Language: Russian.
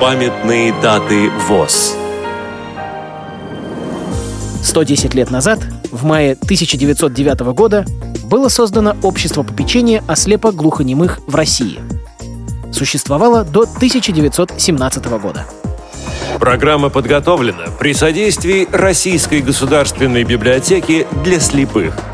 Памятные даты ВОЗ 110 лет назад, в мае 1909 года, было создано Общество попечения о слепо-глухонемых в России. Существовало до 1917 года. Программа подготовлена при содействии Российской государственной библиотеки для слепых –